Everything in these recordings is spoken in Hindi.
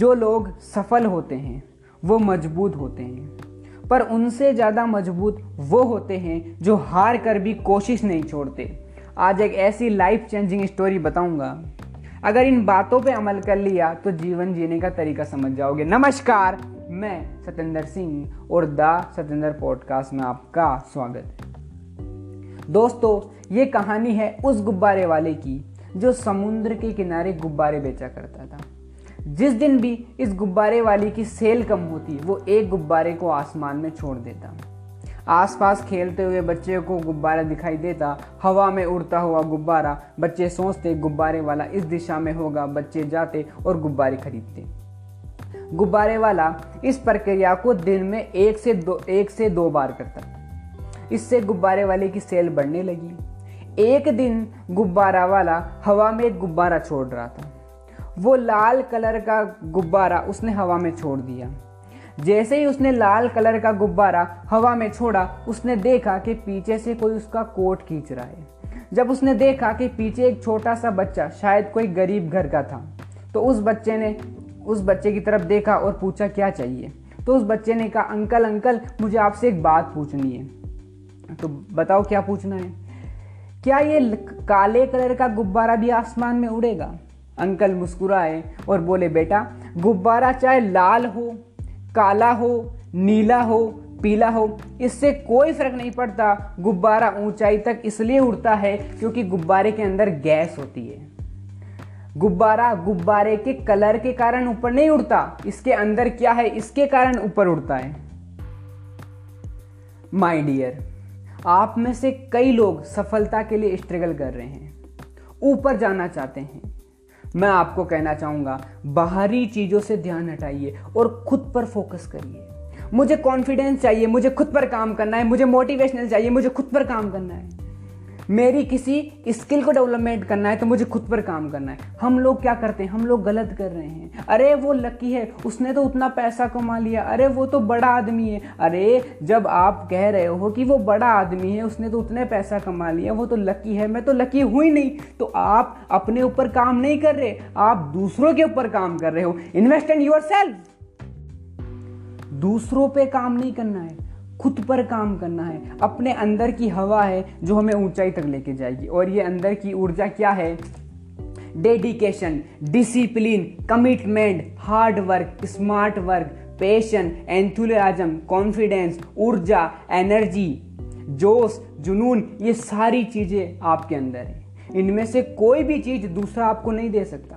जो लोग सफल होते हैं, वो मज़बूत होते हैं। पर उनसे ज़्यादा मज़बूत वो होते हैं जो हार कर भी कोशिश नहीं छोड़ते। आज एक ऐसी लाइफ चेंजिंग स्टोरी बताऊँगा। अगर इन बातों पे अमल कर लिया तो जीवन जीने का तरीका समझ जाओगे। नमस्कार, मैं सत्येंद्र सिंह और द सत्येंद्र पॉडकास्ट में आपका स्वागत। है दोस्तों, ये कहानी है उस गुब्बारे वाले की, जो समुद्र के किनारे गुब्बारे बेचा करता था। जिस दिन भी इस गुब्बारे वाले की सेल कम होती, वो एक गुब्बारे को आसमान में छोड़ देता। आसपास खेलते हुए बच्चे को गुब्बारा दिखाई देता, हवा में उड़ता हुआ गुब्बारा। बच्चे सोचते, गुब्बारे वाला इस दिशा में होगा, बच्चे जाते और गुब्बारे खरीदते। गुब्बारे वाला इस प्रक्रिया को दिन में एक से दो, एक से दो बार करता। इससे गुब्बारे वाले की सेल बढ़ने लगी। एक दिन गुब्बारा वाला हवा में एक गुब्बारा छोड़ रहा था। वो लाल कलर का गुब्बारा उसने हवा में छोड़ दिया। जैसे ही उसने लाल कलर का गुब्बारा हवा में छोड़ा, उसने देखा कि पीछे से कोई उसका कोट खींच रहा है। जब उसने देखा कि पीछे एक छोटा सा बच्चा, शायद कोई गरीब घर का था तो उस बच्चे ने, उस बच्चे की तरफ़ देखा और पूछा, क्या चाहिए? तो उस बच्चे ने कहा, अंकल अंकल, मुझे आपसे एक बात पूछनी है। तो बताओ, क्या पूछना है? क्या ये काले कलर का गुब्बारा भी आसमान में उड़ेगा? अंकल मुस्कुराए और बोले, बेटा, गुब्बारा चाहे लाल हो, काला हो, नीला हो, पीला हो, इससे कोई फ़र्क नहीं पड़ता। गुब्बारा ऊंचाई तक इसलिए उड़ता है क्योंकि गुब्बारे के अंदर गैस होती है। गुब्बारा गुब्बारे के कलर के कारण ऊपर नहीं उड़ता, इसके अंदर क्या है, इसके कारण ऊपर उड़ता है। माई डियर आप में से कई लोग सफलता के लिए स्ट्रगल कर रहे हैं, ऊपर जाना चाहते हैं। मैं आपको कहना चाहूँगा, बाहरी चीज़ों से ध्यान हटाइए और खुद पर फोकस करिए। मुझे कॉन्फिडेंस चाहिए, मुझे खुद पर काम करना है, मुझे मोटिवेशनल चाहिए, मुझे खुद पर काम करना है। मेरी किसी स्किल को डेवलपमेंट करना है तो मुझे खुद पर काम करना है। हम लोग क्या करते हैं? हम लोग गलत कर रहे हैं। अरे, वो लकी है। उसने तो उतना पैसा कमा लिया। अरे, वो तो बड़ा आदमी है। अरे, जब आप कह रहे हो कि वो बड़ा आदमी है, उसने तो उतने पैसा कमा लिया, वो तो लकी है। मैं तो लकी हुई नहीं। तो आप अपने ऊपर काम नहीं कर रहे। आप दूसरों के ऊपर काम कर रहे हो। इन्वेस्ट इन योर दूसरों पे काम नहीं करना है। खुद पर काम करना है। अपने अंदर की हवा है जो हमें ऊंचाई तक लेके जाएगी। और ये अंदर की ऊर्जा क्या है? Dedication discipline commitment hard work smart work passion enthusiasm confidence ऊर्जा एनर्जी जोश, जुनून, ये सारी चीज़ें आपके अंदर है। इनमें से कोई भी चीज़ दूसरा आपको नहीं दे सकता।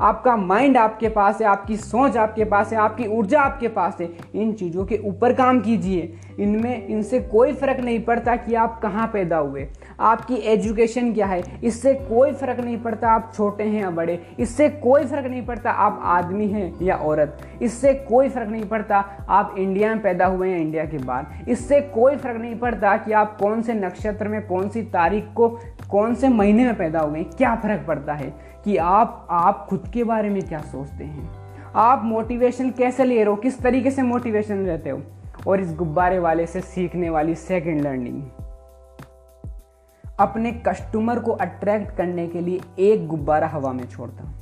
आपका माइंड आपके पास है, आपकी सोच आपके पास है, आपकी ऊर्जा आपके पास है। इन चीज़ों के ऊपर काम कीजिए। इनमें इनसे कोई फ़र्क नहीं पड़ता कि आप कहाँ पैदा हुए। आपकी एजुकेशन क्या है? इससे कोई फ़र्क नहीं पड़ता आप छोटे हैं या बड़े। इससे कोई फ़र्क नहीं पड़ता आप आदमी हैं या औरत। इससे कोई फ़र्क नहीं पड़ता आप इंडिया में पैदा हुए हैं इंडिया के बाहर। इससे कोई फ़र्क नहीं पड़ता कि आप कौन से नक्षत्र में, कौन सी तारीख को कौन से महीने में पैदा हुए हैं क्या फ़र्क पड़ता है कि आप आप खुद के बारे में क्या सोचते हैं? आप मोटिवेशन कैसे ले रहे हो? किस तरीके से मोटिवेशन रहते हो? और इस गुब्बारे वाले से सीखने वाली सेकंड लर्निंग अपने कस्टमर को अट्रैक्ट करने के लिए एक गुब्बारा हवा में छोड़ता।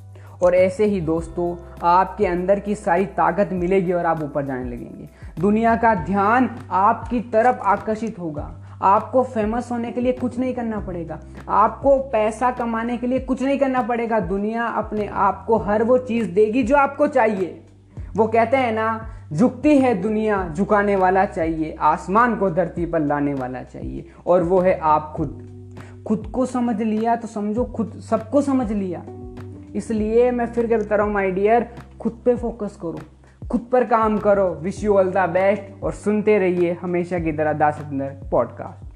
और ऐसे ही दोस्तों, आपके अंदर की सारी ताकत मिलेगी और आप ऊपर जाने लगेंगे। दुनिया का ध्यान आपकी तरफ़ आकर्षित होगा। आपको फ़ेमस होने के लिए कुछ नहीं करना पड़ेगा। आपको पैसा कमाने के लिए कुछ नहीं करना पड़ेगा। दुनिया अपने आप को हर वो चीज़ देगी जो आपको चाहिए। वो कहते हैं ना, झुकती है दुनिया, झुकाने वाला चाहिए। आसमान को धरती पर लाने वाला चाहिए। और वो है आप खुद। खुद को समझ लिया तो समझो, खुद सबको समझ लिया। इसलिए मैं फिर कहता रहा हूँ माई डियर खुद पे फोकस करो। खुद पर काम करो wish you all the best और सुनते रहिए हमेशा की तरह दास पॉडकास्ट